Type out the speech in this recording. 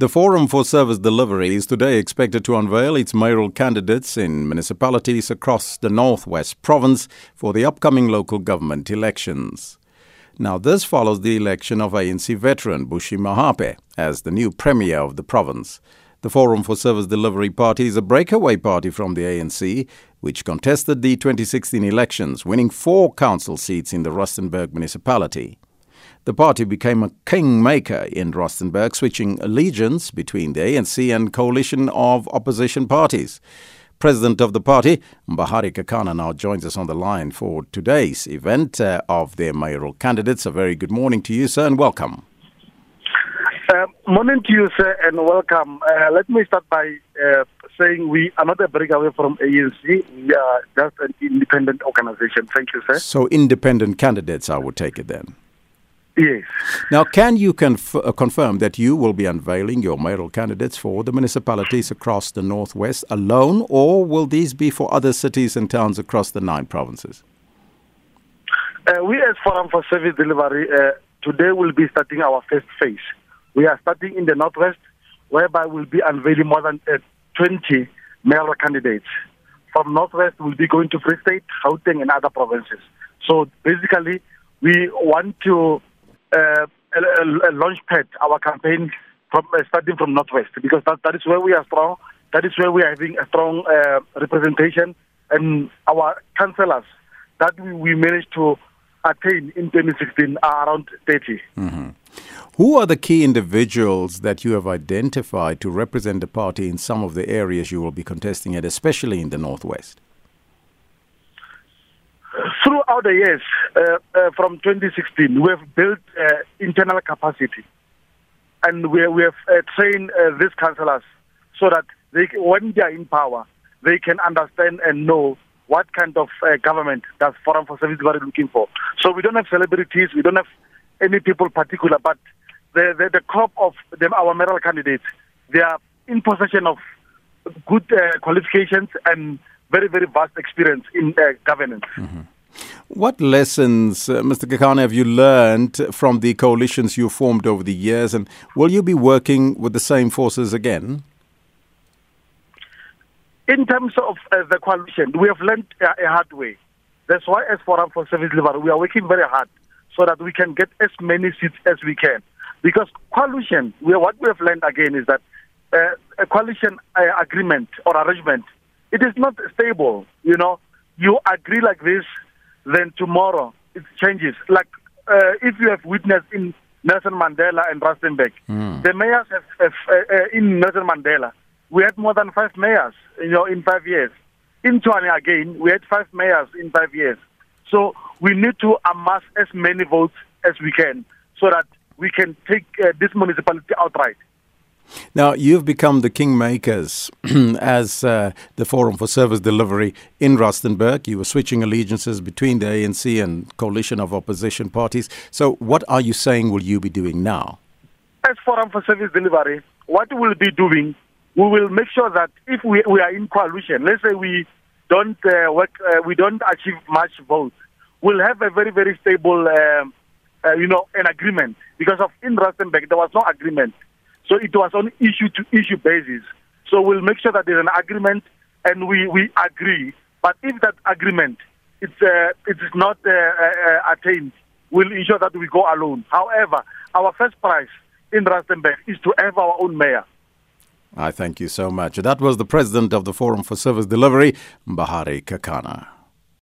The Forum for Service Delivery is today expected to unveil its mayoral candidates in municipalities across the Northwest Province for the upcoming local government elections. Now, this follows the election of ANC veteran Bushy Maape as the new premier of the province. The Forum for Service Delivery Party is a breakaway party from the ANC, which contested the 2016 elections, winning four council seats in the Rustenburg municipality. The party became a kingmaker in Rustenburg, switching allegiance between the ANC and coalition of opposition parties. President of the party, Mbahare Kekana, now joins us on the line for today's event uh, of their mayoral candidates. A very good morning to you, sir, and welcome. Uh, morning to you, sir, and welcome. Uh, let me start by uh, saying we are not a breakaway from ANC. We are just an independent organization. Thank you, sir. So, independent candidates, I would take it then. Yes. Now, can you conf- uh, confirm that you will be unveiling your mayoral candidates for the municipalities across the Northwest alone, or will these be for other cities and towns across the nine provinces? Uh, we, as Forum for Service Delivery, uh, today will be starting our first phase. We are starting in the Northwest, whereby we'll be unveiling more than uh, 20 mayoral candidates. From Northwest, we'll be going to Free State, Gauteng, and other provinces. So basically, we want to uh, a, a, launch pad our campaign from uh, starting from Northwest because that, that is where we are strong. That is where we are having a strong uh, representation, and our councillors that we, we managed to attain in 2016 are around 30. Mm-hmm. Who are the key individuals that you have identified to represent the party in some of the areas you will be contesting at, especially in the Northwest? The years, uh, uh, from 2016, we have built uh, internal capacity, and we, we have uh, trained uh, these councillors so that they, when they are in power, they can understand and know what kind of uh, government does Forum for Service Delivery looking for. So we don't have celebrities, we don't have any people particular, but the the, the crop of them, our mayoral candidates, they are in possession of good qualifications and very very vast experience in governance. Mm-hmm. What lessons, uh, Mr. Kekana, have you learned from the coalitions you formed over the years, and will you be working with the same forces again? In terms of uh, the coalition, we have learned uh, a hard way. That's why, as Forum for Service Delivery, we are working very hard so that we can get as many seats as we can. Because coalition, we, what we have learned again is that uh, a coalition uh, agreement or arrangement, it is not stable. You know, you agree like this, then tomorrow it changes. Like uh, if you have witnessed in Nelson Mandela and Rustenburg, mm. the mayors have, have uh, uh, in Nelson Mandela, we had more than five mayors, you know, in five years. In Tshwane again, we had five mayors in five years. So we need to amass as many votes as we can so that we can take uh, this municipality outright. Now, you've become the kingmakers as uh, the Forum for Service Delivery in Rustenburg. You were switching allegiances between the ANC and coalition of opposition parties. So, what are you saying will you be doing now? As Forum for Service Delivery, what we'll be doing, we will make sure that if we, we are in coalition, let's say we don't uh, work, uh, we don't achieve much votes, we'll have a very, very stable, um, uh, you know, an agreement. Because of in Rustenburg, there was no agreement. So it was on issue to issue basis. So we'll make sure that there's an agreement and we, we agree. But if that agreement it's, uh, it is not uh, uh, attained, we'll ensure that we go alone. However, our first prize in Rustenburg is to have our own mayor. I thank you so much. That was the president of the Forum for Service Delivery, Bahari Kekana.